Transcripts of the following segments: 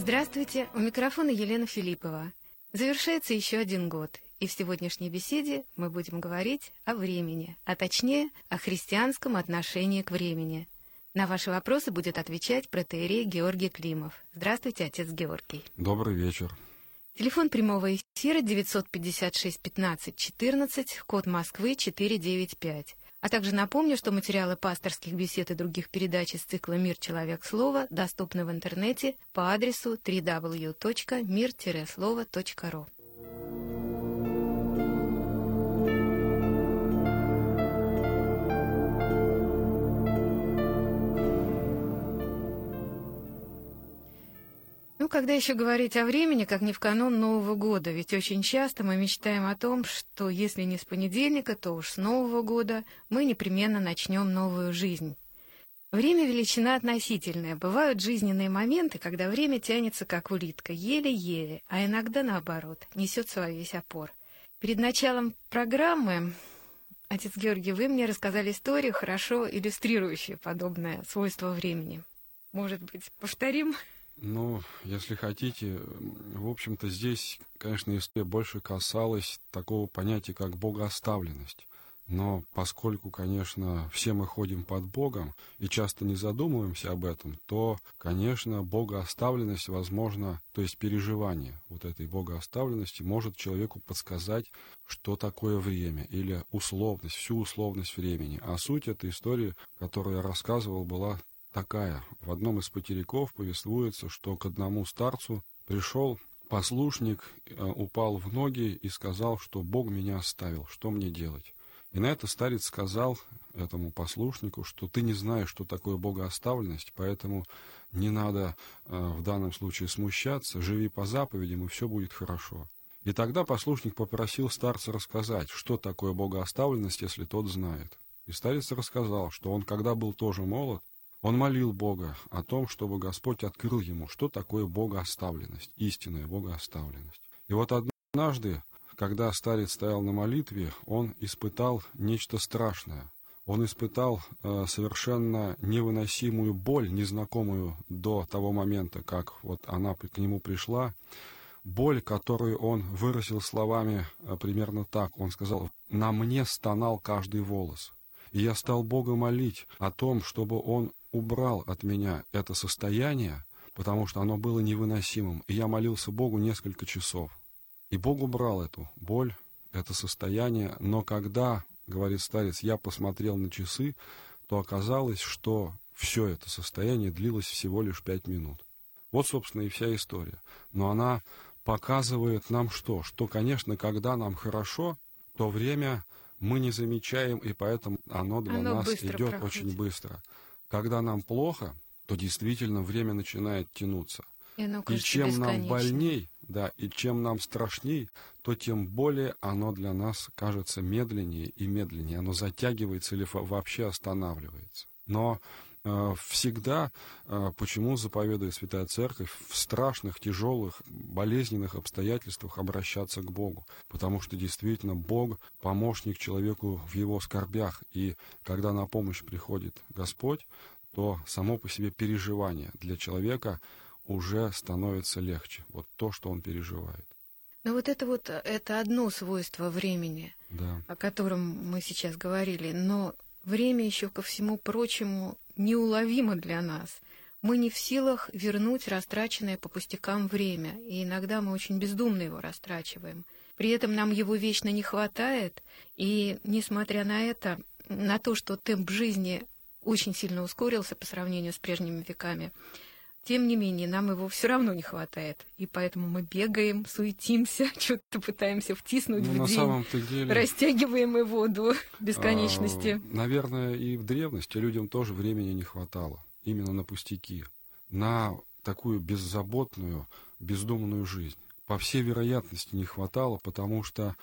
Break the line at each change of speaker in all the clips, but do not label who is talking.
Здравствуйте, у микрофона Елена Филиппова. Завершается еще один год, и в сегодняшней беседе мы будем говорить о времени, а точнее о христианском отношении к времени. На ваши вопросы будет отвечать протеерей Георгий Климов. Здравствуйте, отец Георгий.
Добрый вечер.
Телефон прямого эфира 956 15 14, код Москвы 495. А также напомню, что материалы пасторских бесед и других передач из цикла «Мир. Человек. Слово» доступны в интернете по адресу www.mir-слово.ру. когда еще говорить о времени, как не в канун Нового года? Ведь очень часто мы мечтаем о том, что если не с понедельника, то уж с Нового года мы непременно начнем новую жизнь. Время — величина относительная. Бывают жизненные моменты, когда время тянется, как улитка, еле-еле, а иногда, наоборот, несется во весь опор. Перед началом программы, отец Георгий, вы мне рассказали историю, хорошо иллюстрирующую подобное свойство времени. Может быть, повторим?
Ну, если хотите, в общем-то, здесь, конечно, история больше касалась такого понятия, как богооставленность. Но поскольку, конечно, все мы ходим под Богом и часто не задумываемся об этом, то, конечно, богооставленность, возможно, то есть переживание вот этой богооставленности может человеку подсказать, что такое время или условность, всю условность времени. А суть этой истории, которую я рассказывал, была такая. В одном из потеряков повествуется, что к одному старцу пришел послушник, э, упал в ноги и сказал, что Бог меня оставил, что мне делать? И на это старец сказал этому послушнику, что ты не знаешь, что такое богооставленность, поэтому не надо э, в данном случае смущаться, живи по заповедям, и все будет хорошо. И тогда послушник попросил старца рассказать, что такое богооставленность, если тот знает. И старец рассказал, что он, когда был тоже молод, он молил Бога о том, чтобы Господь открыл ему, что такое богооставленность, истинная богооставленность. И вот однажды, когда старец стоял на молитве, он испытал нечто страшное. Он испытал э, совершенно невыносимую боль, незнакомую до того момента, как вот она к нему пришла. Боль, которую он выразил словами э, примерно так. Он сказал, «На мне стонал каждый волос». И я стал Бога молить о том, чтобы Он убрал от меня это состояние, потому что оно было невыносимым. И я молился Богу несколько часов. И Бог убрал эту боль, это состояние. Но когда, говорит старец, я посмотрел на часы, то оказалось, что все это состояние длилось всего лишь пять минут. Вот, собственно, и вся история. Но она показывает нам что? Что, конечно, когда нам хорошо, то время мы не замечаем, и поэтому оно для оно нас идет проходит. очень быстро. Когда нам плохо, то действительно время начинает тянуться. И, оно, и чем нам больней, да, и чем нам страшней, то тем более оно для нас кажется медленнее и медленнее. Оно затягивается или вообще останавливается. Но всегда, э, почему заповедует Святая Церковь, в страшных, тяжелых, болезненных обстоятельствах обращаться к Богу. Потому что действительно Бог — помощник человеку в его скорбях. И когда на помощь приходит Господь, то само по себе переживание для человека уже становится легче. Вот то, что он переживает.
Ну вот это вот это одно свойство времени, да. о котором мы сейчас говорили. Но время еще ко всему прочему неуловимо для нас. Мы не в силах вернуть растраченное по пустякам время, и иногда мы очень бездумно его растрачиваем. При этом нам его вечно не хватает, и, несмотря на это, на то, что темп жизни очень сильно ускорился по сравнению с прежними веками, тем не менее, нам его все равно не хватает. И поэтому мы бегаем, суетимся, что-то пытаемся втиснуть ну, в на день, самом-то деле, растягиваем его до бесконечности.
А, наверное, и в древности людям тоже времени не хватало. Именно на пустяки. На такую беззаботную, бездумную жизнь. По всей вероятности не хватало, потому что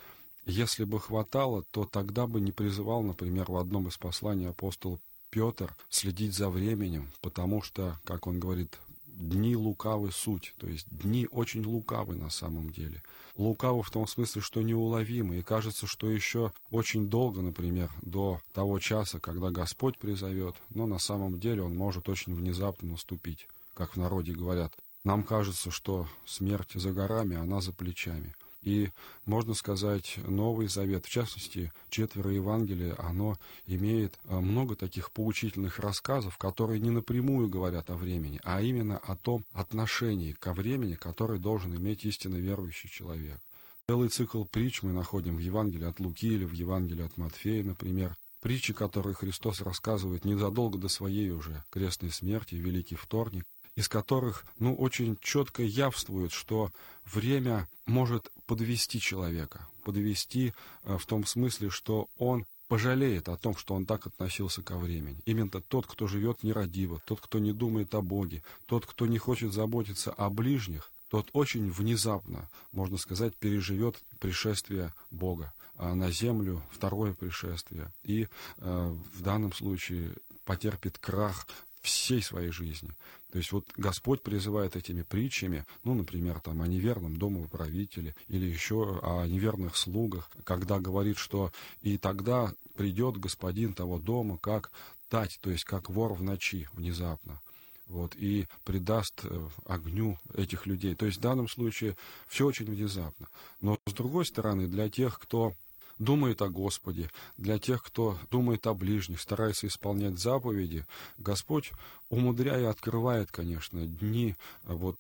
если бы хватало, то тогда бы не призывал, например, в одном из посланий апостол Петр следить за временем, потому что, как он говорит, дни лукавы суть, то есть дни очень лукавы на самом деле. Лукавы в том смысле, что неуловимы, и кажется, что еще очень долго, например, до того часа, когда Господь призовет, но на самом деле он может очень внезапно наступить, как в народе говорят. Нам кажется, что смерть за горами, она за плечами. И, можно сказать, Новый Завет, в частности, четверо Евангелия, оно имеет э, много таких поучительных рассказов, которые не напрямую говорят о времени, а именно о том отношении ко времени, которое должен иметь истинно верующий человек. Целый цикл притч мы находим в Евангелии от Луки или в Евангелии от Матфея, например. Притчи, которые Христос рассказывает незадолго до своей уже крестной смерти, Великий Вторник, из которых, ну, очень четко явствует, что время может подвести человека, подвести э, в том смысле, что он пожалеет о том, что он так относился ко времени. Именно тот, кто живет нерадиво, тот, кто не думает о Боге, тот, кто не хочет заботиться о ближних, тот очень внезапно, можно сказать, переживет пришествие Бога а на землю, второе пришествие, и э, в данном случае потерпит крах всей своей жизни. То есть вот Господь призывает этими притчами, ну, например, там, о неверном домоуправителе или еще о неверных слугах, когда говорит, что и тогда придет господин того дома, как тать, то есть как вор в ночи внезапно вот, и придаст э, огню этих людей. То есть в данном случае все очень внезапно. Но с другой стороны, для тех, кто думает о Господе, для тех, кто думает о ближних, старается исполнять заповеди, Господь, умудряя, открывает, конечно, дни вот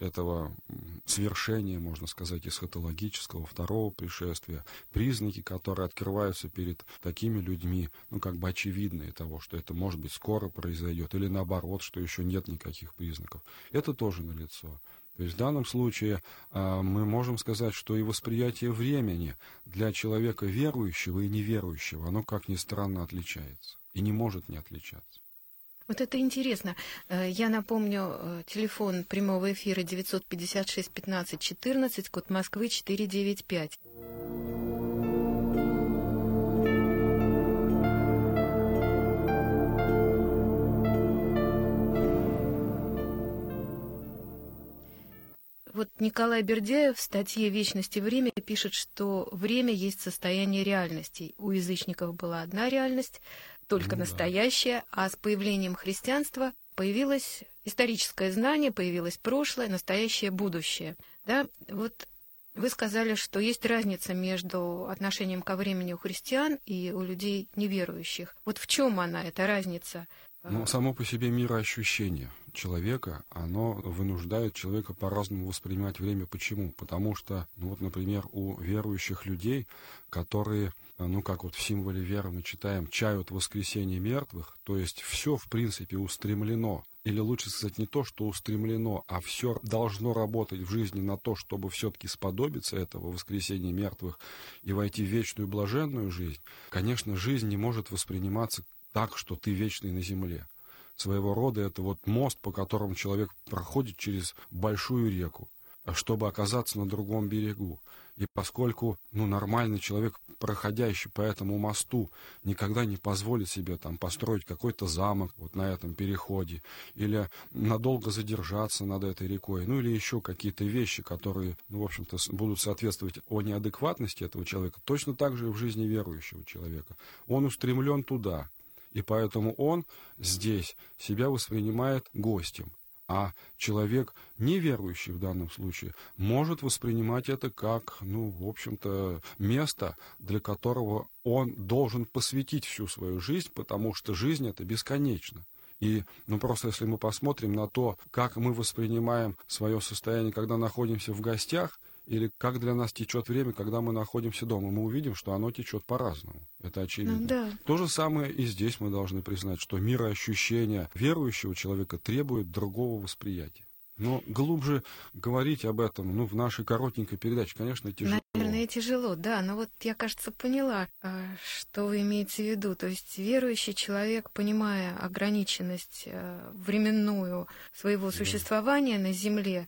этого свершения, можно сказать, эсхатологического второго пришествия, признаки, которые открываются перед такими людьми, ну, как бы очевидные того, что это, может быть, скоро произойдет, или наоборот, что еще нет никаких признаков. Это тоже налицо. То есть в данном случае а, мы можем сказать, что и восприятие времени для человека верующего и неверующего, оно, как ни странно, отличается и не может не отличаться.
Вот это интересно. Э, я напомню, э, телефон прямого эфира 956 15 14, код Москвы 495. Вот Николай Бердяев в статье «Вечность и время» пишет, что время есть состояние реальностей. У язычников была одна реальность, только ну, настоящая, да. а с появлением христианства появилось историческое знание, появилось прошлое, настоящее, будущее. Да? Вот вы сказали, что есть разница между отношением ко времени у христиан и у людей неверующих. Вот в чем она, эта разница?
Ну, само по себе мироощущение человека, оно вынуждает человека по-разному воспринимать время. Почему? Потому что, ну вот, например, у верующих людей, которые, ну как вот в символе веры мы читаем, чают воскресение мертвых, то есть все, в принципе, устремлено или лучше сказать не то, что устремлено, а все должно работать в жизни на то, чтобы все-таки сподобиться этого воскресения мертвых и войти в вечную блаженную жизнь, конечно, жизнь не может восприниматься так, что ты вечный на земле. Своего рода это вот мост, по которому человек проходит через большую реку, чтобы оказаться на другом берегу. И поскольку ну, нормальный человек, проходящий по этому мосту, никогда не позволит себе там построить какой-то замок вот на этом переходе, или надолго задержаться над этой рекой, ну или еще какие-то вещи, которые, ну, в общем-то, будут соответствовать о неадекватности этого человека, точно так же и в жизни верующего человека. Он устремлен туда, и поэтому он здесь себя воспринимает гостем. А человек, неверующий в данном случае, может воспринимать это как, ну, в общем-то, место, для которого он должен посвятить всю свою жизнь, потому что жизнь это бесконечно. И, ну, просто если мы посмотрим на то, как мы воспринимаем свое состояние, когда находимся в гостях, или как для нас течет время, когда мы находимся дома, мы увидим, что оно течет по-разному. Это очевидно. Ну, да. То же самое и здесь мы должны признать, что мироощущение верующего человека требует другого восприятия. Но глубже говорить об этом, ну, в нашей коротенькой передаче, конечно, тяжело.
Наверное, тяжело, да. Но вот я, кажется, поняла, а, что вы имеете в виду. То есть верующий человек, понимая ограниченность а, временную своего существования да. на Земле,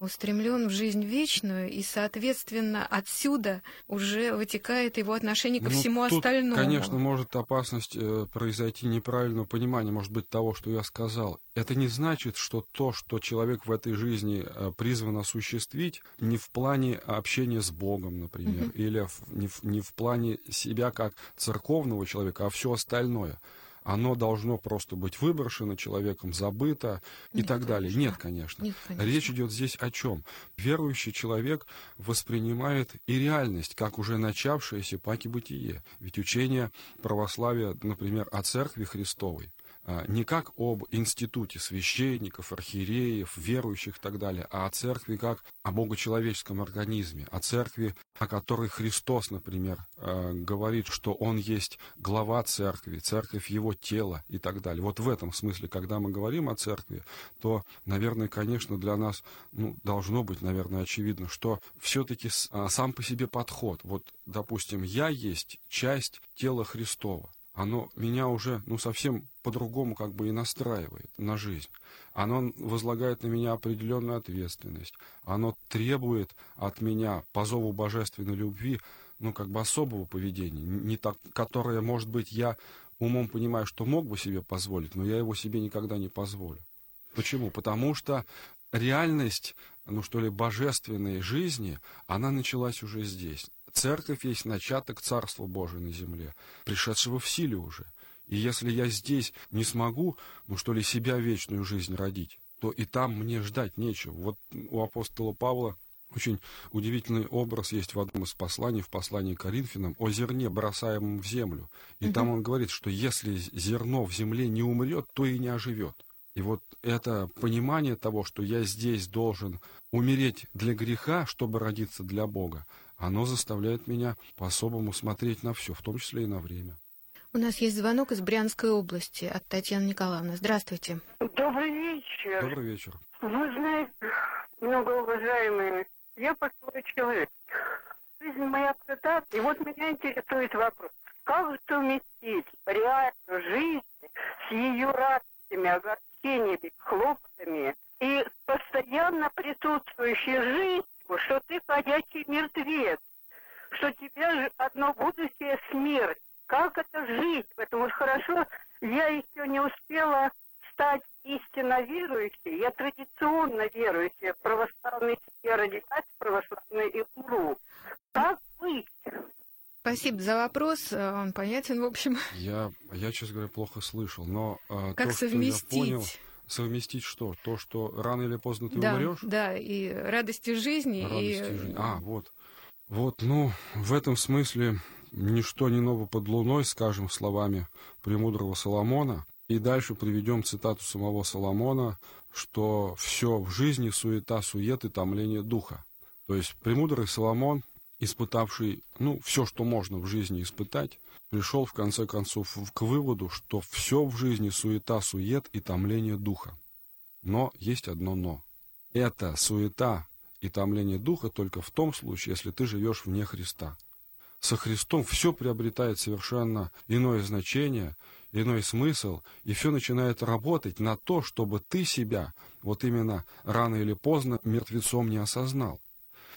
устремлен в жизнь вечную, и, соответственно, отсюда уже вытекает его отношение ко ну, всему
тут,
остальному.
Конечно, может опасность э, произойти неправильного понимания, может быть, того, что я сказал. Это не значит, что то, что человек в этой жизни э, призван осуществить, не в плане общения с Богом, например, uh-huh. или в, не, в, не в плане себя как церковного человека, а все остальное – оно должно просто быть выброшено человеком, забыто и Нет, так далее. Конечно. Нет, конечно. Нет, конечно. Речь идет здесь о чем? Верующий человек воспринимает и реальность, как уже начавшееся паки бытие. Ведь учение православия, например, о Церкви Христовой, не как об институте священников, архиереев, верующих и так далее, а о церкви как о богочеловеческом организме, о церкви, о которой Христос, например, а, говорит, что Он есть глава церкви, церковь Его тела и так далее. Вот в этом смысле, когда мы говорим о церкви, то, наверное, конечно, для нас ну, должно быть, наверное, очевидно, что все-таки а, сам по себе подход, вот, допустим, я есть часть тела Христова, оно меня уже, ну, совсем по-другому как бы и настраивает на жизнь. Оно возлагает на меня определенную ответственность. Оно требует от меня по зову божественной любви, ну, как бы особого поведения, не так, которое, может быть, я умом понимаю, что мог бы себе позволить, но я его себе никогда не позволю. Почему? Потому что реальность, ну что ли, божественной жизни, она началась уже здесь. Церковь есть начаток Царства Божия на земле, пришедшего в силе уже. И если я здесь не смогу, ну что ли, себя вечную жизнь родить, то и там мне ждать нечего. Вот у апостола Павла очень удивительный образ есть в одном из посланий, в послании к Коринфянам, о зерне, бросаемом в землю. И угу. там он говорит, что если зерно в земле не умрет, то и не оживет. И вот это понимание того, что я здесь должен умереть для греха, чтобы родиться для Бога, оно заставляет меня по-особому смотреть на все, в том числе и на время.
У нас есть звонок из Брянской области от Татьяны Николаевны. Здравствуйте.
Добрый вечер.
Добрый вечер.
Вы знаете, многоуважаемые, я пожилой человек. Жизнь моя прота, и вот меня интересует вопрос. Как совместить реальную жизнь с ее радостями, огорчениями, хлопотами и постоянно присутствующей жизнь что ты ходячий мертвец, что тебе одно будущее смерть. Как это жить? Потому что хорошо, я еще не успела стать истинно верующей. Я традиционно верующая. Православный я родилась, православный и умру. Как быть?
Спасибо за вопрос. Он понятен, в общем.
Я, я честно говоря, плохо слышал, но
э, как то, совместить?
Совместить что? То, что рано или поздно ты
да,
умрешь?
Да, и радости жизни.
Радости
и...
жизни. А, вот. Вот, ну, в этом смысле ничто не ново под луной, скажем словами премудрого Соломона. И дальше приведем цитату самого Соломона, что все в жизни суета, сует и томление духа. То есть премудрый Соломон, испытавший, ну, все, что можно в жизни испытать, пришел в конце концов к выводу, что все в жизни суета, сует и томление духа. Но есть одно но. Это суета и томление духа только в том случае, если ты живешь вне Христа. Со Христом все приобретает совершенно иное значение, иной смысл, и все начинает работать на то, чтобы ты себя вот именно рано или поздно мертвецом не осознал.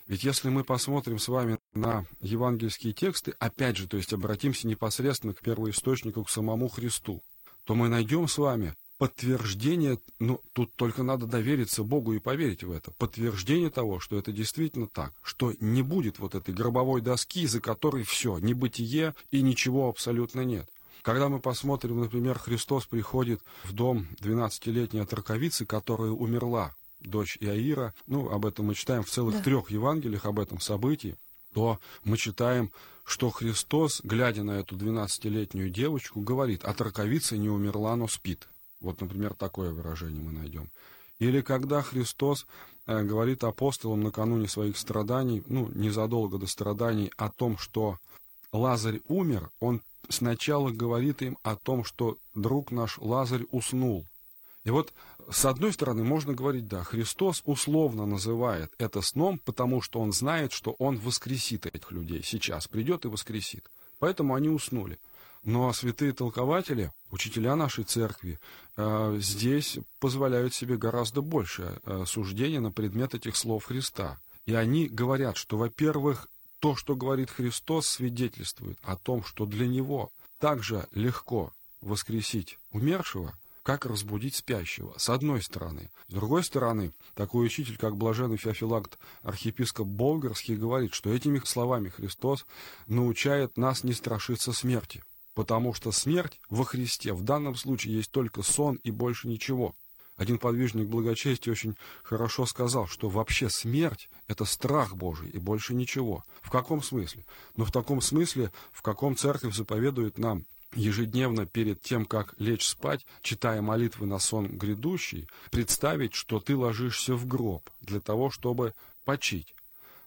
Ведь если мы посмотрим с вами на евангельские тексты, опять же, то есть обратимся непосредственно к первоисточнику, к самому Христу, то мы найдем с вами подтверждение, ну, тут только надо довериться Богу и поверить в это, подтверждение того, что это действительно так, что не будет вот этой гробовой доски, за которой все, небытие и ничего абсолютно нет. Когда мы посмотрим, например, Христос приходит в дом 12-летней отраковицы, которая умерла, дочь Иаира, ну, об этом мы читаем в целых да. трех Евангелиях, об этом событии, то мы читаем, что Христос, глядя на эту 12-летнюю девочку, говорит, от раковицы не умерла, но спит. Вот, например, такое выражение мы найдем. Или когда Христос э, говорит апостолам накануне своих страданий, ну, незадолго до страданий, о том, что Лазарь умер, он сначала говорит им о том, что друг наш Лазарь уснул. И вот, с одной стороны, можно говорить, да, Христос условно называет это сном, потому что он знает, что он воскресит этих людей сейчас, придет и воскресит. Поэтому они уснули. Но святые толкователи, учителя нашей церкви, э, здесь позволяют себе гораздо больше э, суждения на предмет этих слов Христа. И они говорят, что, во-первых, то, что говорит Христос, свидетельствует о том, что для Него так же легко воскресить умершего, как разбудить спящего, с одной стороны. С другой стороны, такой учитель, как блаженный Феофилакт, архиепископ Болгарский, говорит, что этими словами Христос научает нас не страшиться смерти. потому что смерть во Христе в данном случае есть только сон и больше ничего. Один подвижник благочестия очень хорошо сказал, что вообще смерть — это страх Божий и больше ничего. В каком смысле? Ну, в таком смысле, в каком церковь заповедует нам ежедневно перед тем, как лечь спать, читая молитвы на сон грядущий, представить, что ты ложишься в гроб для того, чтобы почить.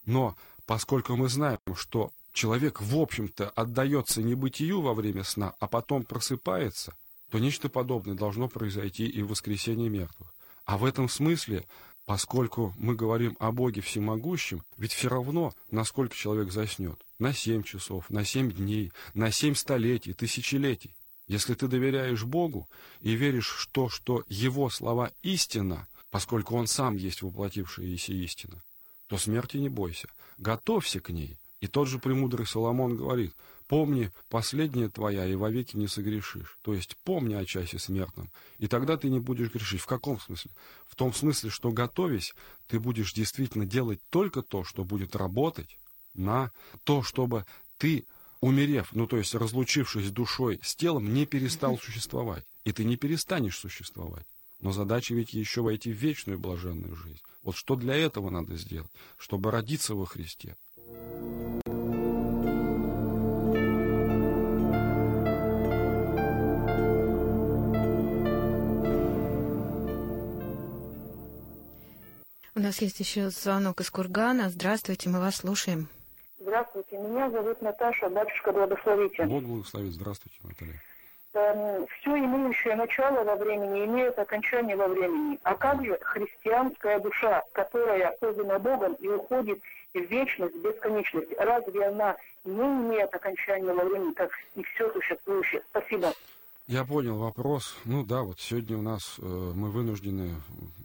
Но поскольку мы знаем, что человек, в общем-то, отдается небытию во время сна, а потом просыпается, то нечто подобное должно произойти и в воскресенье мертвых. А в этом смысле, поскольку мы говорим о Боге всемогущем, ведь все равно, насколько человек заснет, на семь часов, на семь дней, на семь столетий, тысячелетий. Если ты доверяешь Богу и веришь в то, что Его слова истина, поскольку Он сам есть воплотившаяся истина, то смерти не бойся, готовься к ней. И тот же премудрый Соломон говорит, помни, последняя твоя, и вовеки не согрешишь. То есть помни о часе смертном, и тогда ты не будешь грешить. В каком смысле? В том смысле, что готовясь, ты будешь действительно делать только то, что будет работать на то, чтобы ты, умерев, ну то есть разлучившись душой с телом, не перестал существовать. И ты не перестанешь существовать. Но задача ведь еще войти в вечную блаженную жизнь. Вот что для этого надо сделать, чтобы родиться во Христе.
Нас есть еще звонок из Кургана. Здравствуйте, мы вас слушаем.
Здравствуйте, меня зовут Наташа, батюшка благословите.
Бог благословит, здравствуйте, Наталья.
Эм, все имеющее начало во времени имеет окончание во времени. А как же христианская душа, которая создана Богом и уходит в вечность, в бесконечность? Разве она не имеет окончания во времени, как и все существующее? Спасибо.
Я понял вопрос. Ну да, вот сегодня у нас э, мы вынуждены,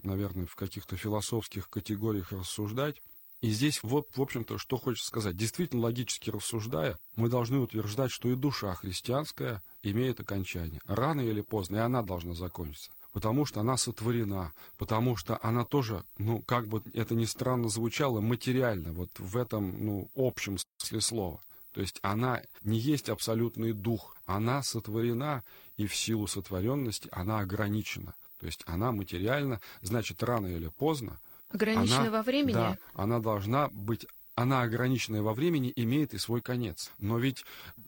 наверное, в каких-то философских категориях рассуждать. И здесь вот, в общем-то, что хочется сказать. Действительно, логически рассуждая, мы должны утверждать, что и душа христианская имеет окончание. Рано или поздно, и она должна закончиться. Потому что она сотворена, потому что она тоже, ну, как бы это ни странно звучало, материально, вот в этом, ну, общем смысле слова. То есть она не есть абсолютный дух, она сотворена, и в силу сотворенности она ограничена. То есть она материальна, значит, рано или поздно.
Ограничена она, во времени?
Да, она должна быть она ограниченная во времени, имеет и свой конец. Но ведь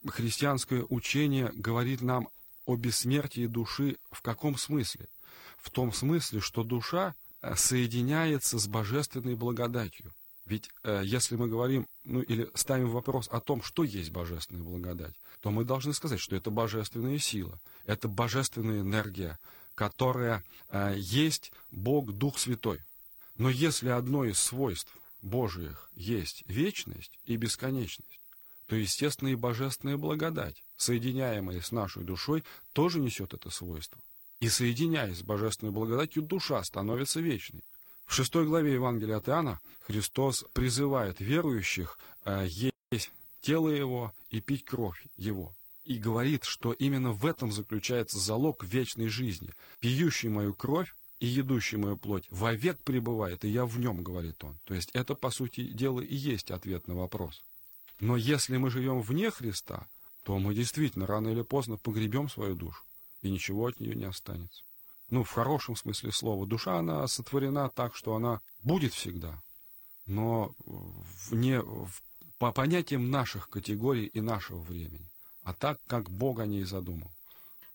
христианское учение говорит нам о бессмертии души в каком смысле? В том смысле, что душа э, соединяется с божественной благодатью. Ведь э, если мы говорим, ну или ставим вопрос о том, что есть божественная благодать, то мы должны сказать, что это божественная сила, это божественная энергия, которая э, есть Бог Дух Святой. Но если одно из свойств Божиих есть вечность и бесконечность, то, естественно, и божественная благодать, соединяемая с нашей душой, тоже несет это свойство. И соединяясь с божественной благодатью, душа становится вечной. В шестой главе Евангелия от Иоанна Христос призывает верующих э, есть тело Его и пить кровь Его. И говорит, что именно в этом заключается залог вечной жизни. Пьющий мою кровь и едущий мою плоть вовек пребывает, и я в нем, говорит он. То есть это, по сути дела, и есть ответ на вопрос. Но если мы живем вне Христа, то мы действительно рано или поздно погребем свою душу, и ничего от нее не останется ну, в хорошем смысле слова. Душа, она сотворена так, что она будет всегда, но вне, по понятиям наших категорий и нашего времени, а так, как Бог о ней задумал.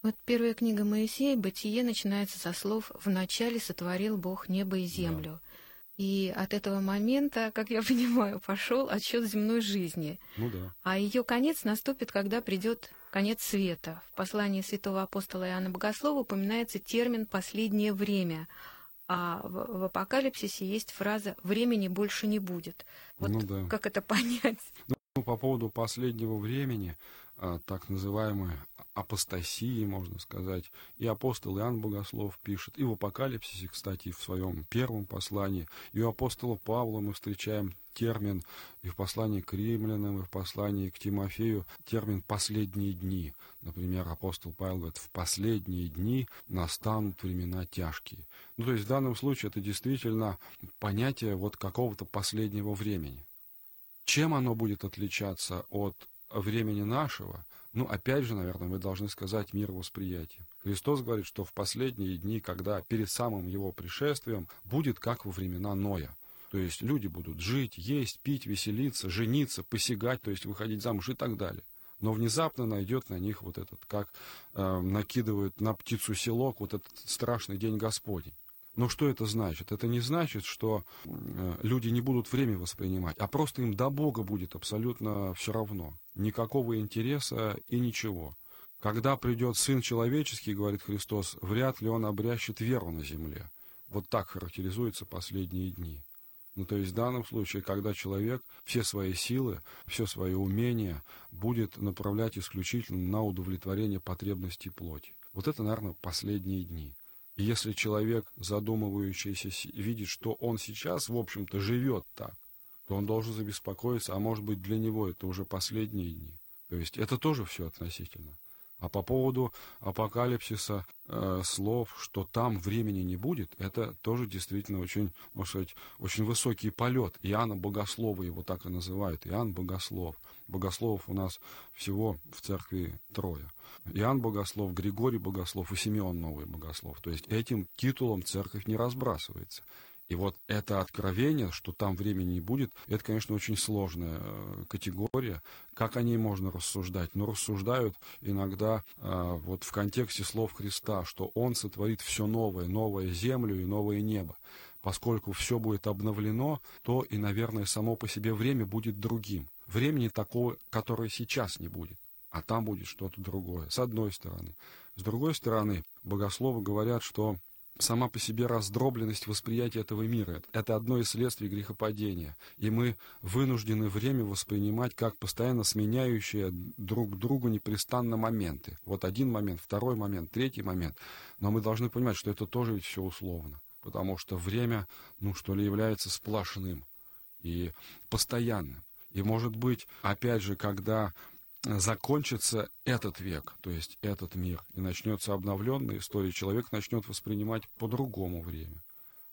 Вот первая книга Моисея, «Бытие», начинается со слов «Вначале сотворил Бог небо и землю». Да. И от этого момента, как я понимаю, пошел отсчет земной жизни.
Ну да.
А ее конец наступит, когда придет конец света. В послании святого апостола Иоанна Богослова упоминается термин «последнее время», а в, в апокалипсисе есть фраза «времени больше не будет». Вот ну, да. как это понять?
Ну, по поводу последнего времени, так называемой апостасии, можно сказать. И апостол Иоанн Богослов пишет, и в Апокалипсисе, кстати, в своем первом послании, и у апостола Павла мы встречаем термин и в послании к римлянам, и в послании к Тимофею термин «последние дни». Например, апостол Павел говорит, в последние дни настанут времена тяжкие. Ну, то есть в данном случае это действительно понятие вот какого-то последнего времени. Чем оно будет отличаться от времени нашего, Ну, опять же, наверное, мы должны сказать мир восприятия. Христос говорит, что в последние дни, когда перед самым его пришествием, будет как во времена Ноя. То есть люди будут жить, есть, пить, веселиться, жениться, посягать, то есть выходить замуж и так далее. Но внезапно найдет на них вот этот, как э, накидывают на птицу селок, вот этот страшный день Господень. Но что это значит? Это не значит, что э, люди не будут время воспринимать, а просто им до Бога будет абсолютно все равно. Никакого интереса и ничего. Когда придет Сын Человеческий, говорит Христос, вряд ли Он обрящет веру на земле. Вот так характеризуются последние дни. Ну, то есть в данном случае, когда человек все свои силы, все свои умения будет направлять исключительно на удовлетворение потребностей плоти. Вот это, наверное, последние дни. И если человек, задумывающийся, видит, что он сейчас, в общем-то, живет так, то он должен забеспокоиться, а может быть, для него это уже последние дни. То есть это тоже все относительно. А по поводу апокалипсиса э, слов, что там времени не будет, это тоже действительно очень, можно сказать, очень высокий полет. Иоанна Богослова его так и называют. Иоанн Богослов. Богословов у нас всего в церкви трое. Иоанн Богослов, Григорий Богослов и Симеон Новый Богослов. То есть этим титулом церковь не разбрасывается. И вот это откровение, что там времени не будет, это, конечно, очень сложная э, категория. Как о ней можно рассуждать? Но рассуждают иногда э, вот в контексте слов Христа, что Он сотворит все новое, новое землю и новое небо. Поскольку все будет обновлено, то и, наверное, само по себе время будет другим. Времени такого, которое сейчас не будет а там будет что-то другое, с одной стороны. С другой стороны, богословы говорят, что сама по себе раздробленность восприятия этого мира. Это одно из следствий грехопадения. И мы вынуждены время воспринимать как постоянно сменяющие друг другу непрестанно моменты. Вот один момент, второй момент, третий момент. Но мы должны понимать, что это тоже ведь все условно. Потому что время, ну что ли, является сплошным и постоянным. И может быть, опять же, когда закончится этот век, то есть этот мир, и начнется обновленная история, человек начнет воспринимать по-другому время.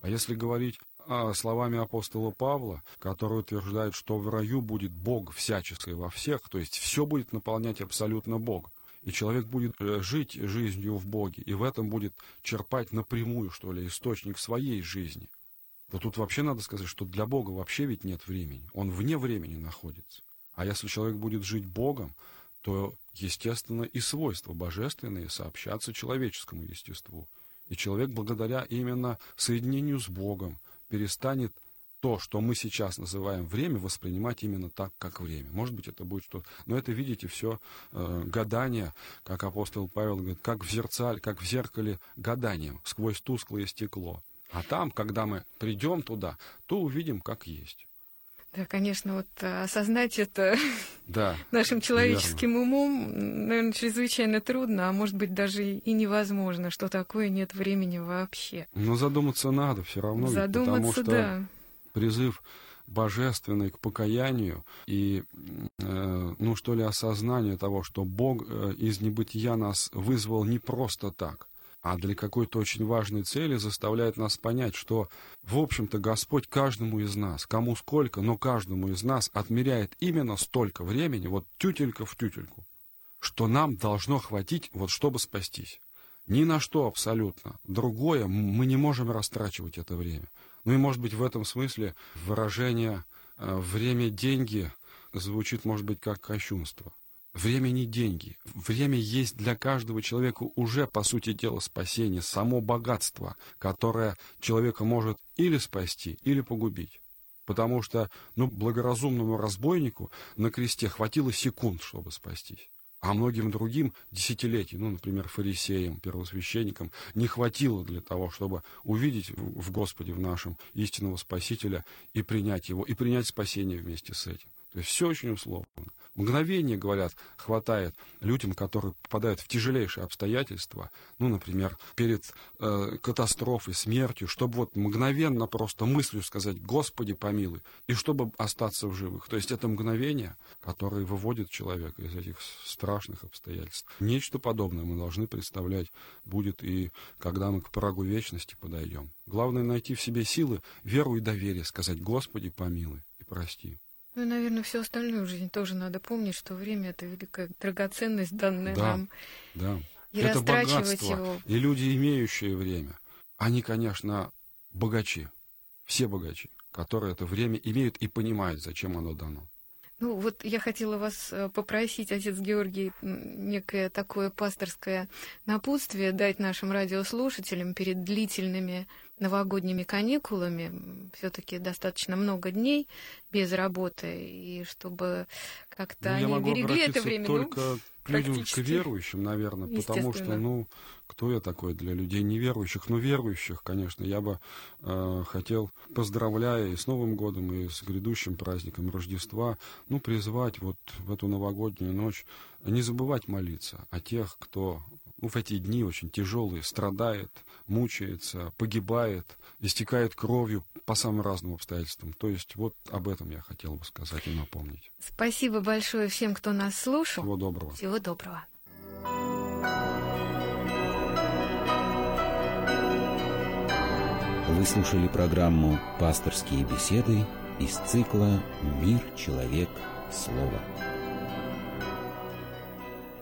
А если говорить а, словами апостола Павла, который утверждает, что в раю будет Бог всяческий во всех, то есть все будет наполнять абсолютно Бог, и человек будет э, жить жизнью в Боге, и в этом будет черпать напрямую, что ли, источник своей жизни, то тут вообще надо сказать, что для Бога вообще ведь нет времени, он вне времени находится. А если человек будет жить Богом, то, естественно, и свойства божественные сообщатся человеческому естеству. И человек благодаря именно соединению с Богом перестанет то, что мы сейчас называем время, воспринимать именно так, как время. Может быть, это будет что-то... Но это, видите, все э, гадание, как апостол Павел говорит, как в зерцале, как в зеркале гаданием, сквозь тусклое стекло. А там, когда мы придем туда, то увидим, как есть.
Да, конечно, вот э, осознать это
да,
нашим человеческим верно. умом, наверное, чрезвычайно трудно, а может быть даже и невозможно, что такое нет времени вообще.
Но задуматься надо все равно, задуматься, потому что да. призыв божественный к покаянию и, э, ну что ли, осознание того, что Бог э, из небытия нас вызвал не просто так, а для какой-то очень важной цели заставляет нас понять, что, в общем-то, Господь каждому из нас, кому сколько, но каждому из нас отмеряет именно столько времени, вот тютелька в тютельку, что нам должно хватить, вот чтобы спастись. Ни на что абсолютно. Другое мы не можем растрачивать это время. Ну и, может быть, в этом смысле выражение э, «время-деньги» звучит, может быть, как кощунство. Время не деньги. Время есть для каждого человека уже, по сути дела, спасение, само богатство, которое человека может или спасти, или погубить. Потому что, ну, благоразумному разбойнику на кресте хватило секунд, чтобы спастись. А многим другим десятилетий, ну, например, фарисеям, первосвященникам, не хватило для того, чтобы увидеть в Господе, в нашем истинного Спасителя и принять его, и принять спасение вместе с этим. То есть все очень условно. Мгновение, говорят, хватает людям, которые попадают в тяжелейшие обстоятельства, ну, например, перед э, катастрофой, смертью, чтобы вот мгновенно просто мыслью сказать «Господи, помилуй», и чтобы остаться в живых. То есть это мгновение, которое выводит человека из этих страшных обстоятельств. Нечто подобное мы должны представлять будет и когда мы к порогу вечности подойдем. Главное найти в себе силы, веру и доверие, сказать «Господи, помилуй» и прости.
Ну и, наверное, всю остальную жизнь тоже надо помнить, что время это великая драгоценность, данная да, нам.
Да.
И
это богатство.
его.
И люди, имеющие время, они, конечно, богачи. Все богачи, которые это время имеют и понимают, зачем оно дано.
Ну, вот я хотела вас э, попросить, отец Георгий, некое такое пасторское напутствие дать нашим радиослушателям перед длительными новогодними каникулами. Все-таки достаточно много дней без работы, и чтобы как-то
ну,
они берегли это время.
Ну, только ну, к людям, к верующим, наверное, потому что, ну, кто я такой для людей неверующих? Ну, верующих, конечно, я бы э, хотел, поздравляя и с Новым годом, и с грядущим праздником Рождества, ну, призвать вот в эту новогоднюю ночь не забывать молиться о тех, кто в эти дни очень тяжелые, страдает, мучается, погибает, истекает кровью по самым разным обстоятельствам. То есть вот об этом я хотел бы сказать и напомнить.
Спасибо большое всем, кто нас слушал.
Всего доброго.
Всего доброго.
Вы слушали программу «Пасторские беседы» из цикла «Мир, человек, слово».